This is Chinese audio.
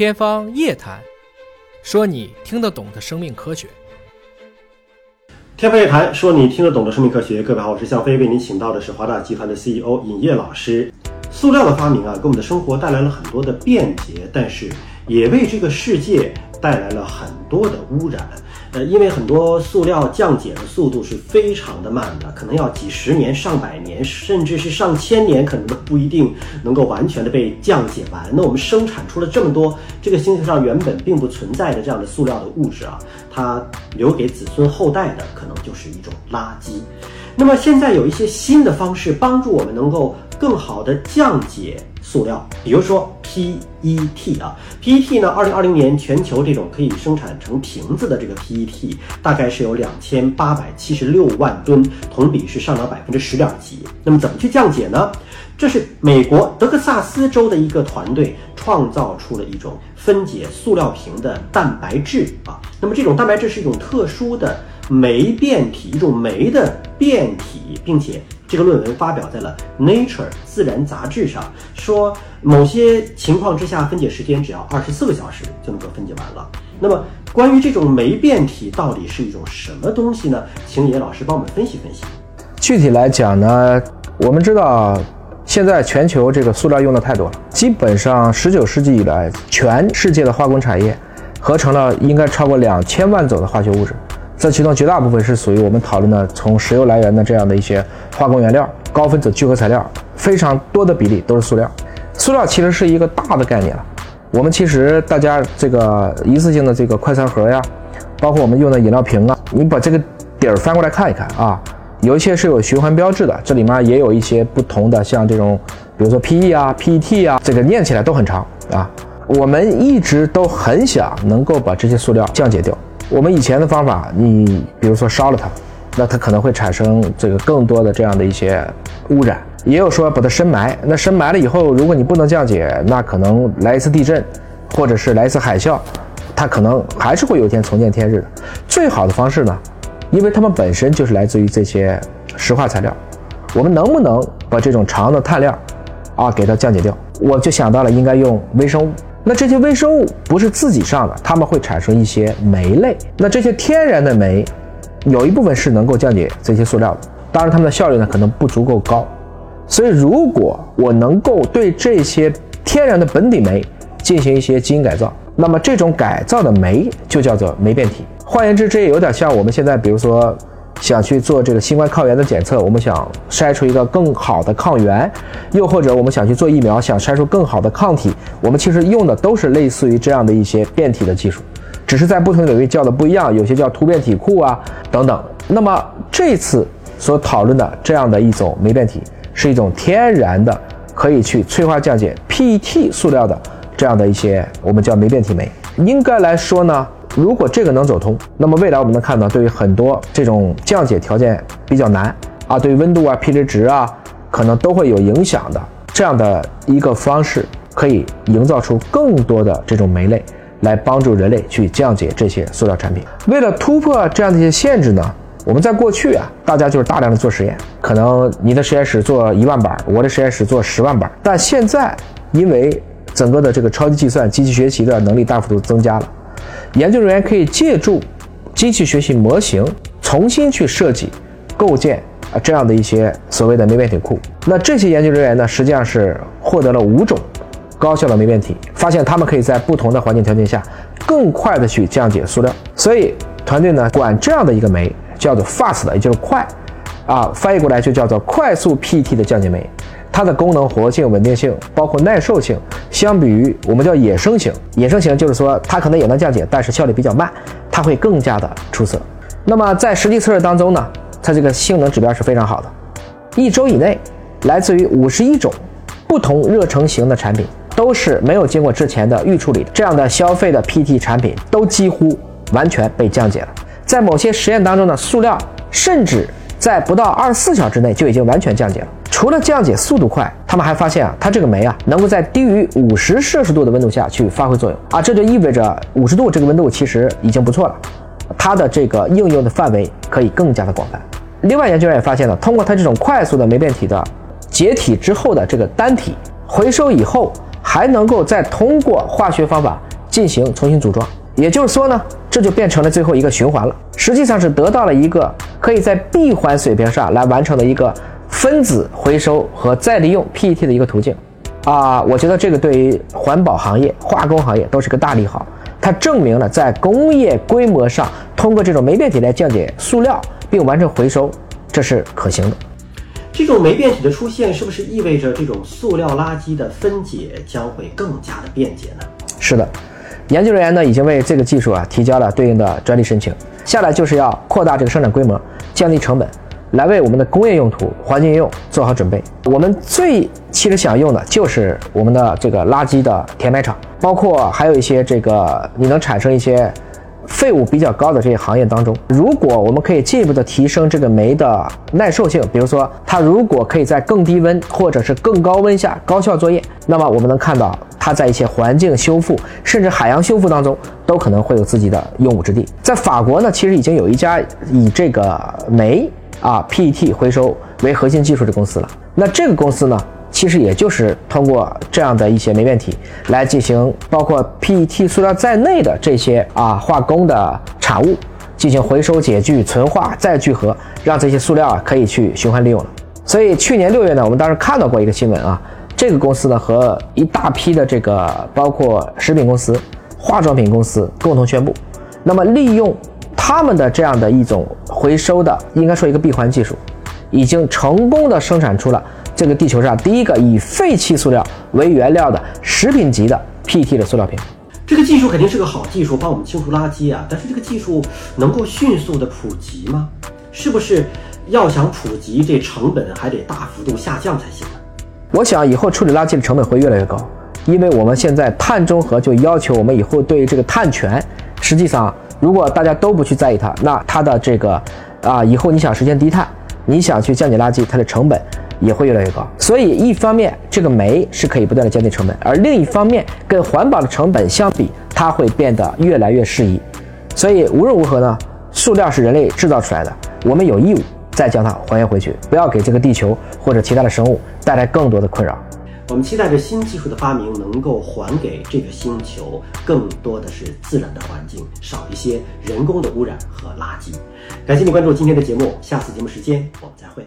天方夜谭，说你听得懂的生命科学。天方夜谭，说你听得懂的生命科学。各位好，我是向飞，为您请到的是华大集团的 CEO 尹烨老师。塑料的发明啊，给我们的生活带来了很多的便捷，但是也为这个世界带来了很多的污染。呃，因为很多塑料降解的速度是非常的慢的，可能要几十年、上百年，甚至是上千年，可能都不一定能够完全的被降解完。那我们生产出了这么多这个星球上原本并不存在的这样的塑料的物质啊，它留给子孙后代的可能就是一种垃圾。那么现在有一些新的方式帮助我们能够更好的降解。塑料，比如说 PET 啊，PET 呢，二零二零年全球这种可以生产成瓶子的这个 PET 大概是有两千八百七十六万吨，同比是上涨百分之十点几。那么怎么去降解呢？这是美国德克萨斯州的一个团队创造出了一种分解塑料瓶的蛋白质啊。那么这种蛋白质是一种特殊的酶变体，一种酶的变体，并且。这个论文发表在了《Nature》自然杂志上，说某些情况之下分解时间只要二十四个小时就能够分解完了。那么关于这种酶变体到底是一种什么东西呢？请野老师帮我们分析分析。具体来讲呢，我们知道现在全球这个塑料用的太多了，基本上十九世纪以来，全世界的化工产业合成了应该超过两千万种的化学物质。这其中绝大部分是属于我们讨论的从石油来源的这样的一些化工原料、高分子聚合材料，非常多的比例都是塑料。塑料其实是一个大的概念了。我们其实大家这个一次性的这个快餐盒呀，包括我们用的饮料瓶啊，你把这个底儿翻过来看一看啊，有一些是有循环标志的，这里面也有一些不同的，像这种，比如说 PE 啊、PET 啊，这个念起来都很长啊。我们一直都很想能够把这些塑料降解掉。我们以前的方法，你比如说烧了它，那它可能会产生这个更多的这样的一些污染。也有说把它深埋，那深埋了以后，如果你不能降解，那可能来一次地震，或者是来一次海啸，它可能还是会有一天重见天日的。最好的方式呢，因为它们本身就是来自于这些石化材料，我们能不能把这种长的碳链啊给它降解掉？我就想到了应该用微生物。那这些微生物不是自己上的，它们会产生一些酶类。那这些天然的酶，有一部分是能够降解这些塑料的，当然它们的效率呢可能不足够高。所以如果我能够对这些天然的本底酶进行一些基因改造，那么这种改造的酶就叫做酶变体。换言之，这也有点像我们现在比如说。想去做这个新冠抗原的检测，我们想筛出一个更好的抗原，又或者我们想去做疫苗，想筛出更好的抗体，我们其实用的都是类似于这样的一些变体的技术，只是在不同领域叫的不一样，有些叫突变体库啊等等。那么这次所讨论的这样的一种酶变体，是一种天然的可以去催化降解 PET 塑料的这样的一些我们叫酶变体酶。应该来说呢。如果这个能走通，那么未来我们能看到，对于很多这种降解条件比较难啊，对温度啊、pH 值啊，可能都会有影响的这样的一个方式，可以营造出更多的这种酶类，来帮助人类去降解这些塑料产品。为了突破这样的一些限制呢，我们在过去啊，大家就是大量的做实验，可能你的实验室做一万板，我的实验室做十万板，但现在因为整个的这个超级计算、机器学习的能力大幅度增加了。研究人员可以借助机器学习模型，重新去设计、构建啊这样的一些所谓的酶变体库。那这些研究人员呢，实际上是获得了五种高效的酶变体，发现他们可以在不同的环境条件下更快的去降解塑料。所以团队呢管这样的一个酶叫做 fast，也就是快，啊翻译过来就叫做快速 PT 的降解酶。它的功能活性、稳定性，包括耐受性，相比于我们叫野生型，野生型就是说它可能也能降解，但是效率比较慢，它会更加的出色。那么在实际测试当中呢，它这个性能指标是非常好的。一周以内，来自于五十一种不同热成型的产品，都是没有经过之前的预处理，这样的消费的 PT 产品都几乎完全被降解了。在某些实验当中呢，塑料甚至在不到二十四小时之内就已经完全降解了。除了降解速度快，他们还发现啊，它这个酶啊，能够在低于五十摄氏度的温度下去发挥作用啊，这就意味着五十度这个温度其实已经不错了，它的这个应用的范围可以更加的广泛。另外，研究员也发现了，通过它这种快速的酶变体的解体之后的这个单体回收以后，还能够再通过化学方法进行重新组装。也就是说呢，这就变成了最后一个循环了。实际上是得到了一个可以在闭环水平上来完成的一个分子回收和再利用 PET 的一个途径。啊，我觉得这个对于环保行业、化工行业都是个大利好。它证明了在工业规模上，通过这种酶变体来降解塑料并完成回收，这是可行的。这种酶变体的出现，是不是意味着这种塑料垃圾的分解将会更加的便捷呢？是的，研究人员呢已经为这个技术啊提交了对应的专利申请。下来就是要扩大这个生产规模，降低成本。来为我们的工业用途、环境用做好准备。我们最其实想用的就是我们的这个垃圾的填埋场，包括还有一些这个你能产生一些废物比较高的这些行业当中。如果我们可以进一步的提升这个酶的耐受性，比如说它如果可以在更低温或者是更高温下高效作业，那么我们能看到它在一些环境修复甚至海洋修复当中都可能会有自己的用武之地。在法国呢，其实已经有一家以这个煤。啊，PET 回收为核心技术的公司了。那这个公司呢，其实也就是通过这样的一些煤变体来进行，包括 PET 塑料在内的这些啊化工的产物进行回收、解聚、存化、再聚合，让这些塑料啊可以去循环利用了。所以去年六月呢，我们当时看到过一个新闻啊，这个公司呢和一大批的这个包括食品公司、化妆品公司共同宣布，那么利用。他们的这样的一种回收的，应该说一个闭环技术，已经成功的生产出了这个地球上第一个以废弃塑料为原料的食品级的 PT 的塑料瓶。这个技术肯定是个好技术，帮我们清除垃圾啊。但是这个技术能够迅速的普及吗？是不是要想普及，这成本还得大幅度下降才行呢？我想以后处理垃圾的成本会越来越高，因为我们现在碳中和就要求我们以后对于这个碳权，实际上。如果大家都不去在意它，那它的这个，啊，以后你想实现低碳，你想去降解垃圾，它的成本也会越来越高。所以，一方面这个煤是可以不断的降低成本，而另一方面跟环保的成本相比，它会变得越来越适宜。所以无论如何呢，塑料是人类制造出来的，我们有义务再将它还原回去，不要给这个地球或者其他的生物带来更多的困扰。我们期待着新技术的发明能够还给这个星球更多的是自然的环境，少一些人工的污染和垃圾。感谢你关注今天的节目，下次节目时间我们再会。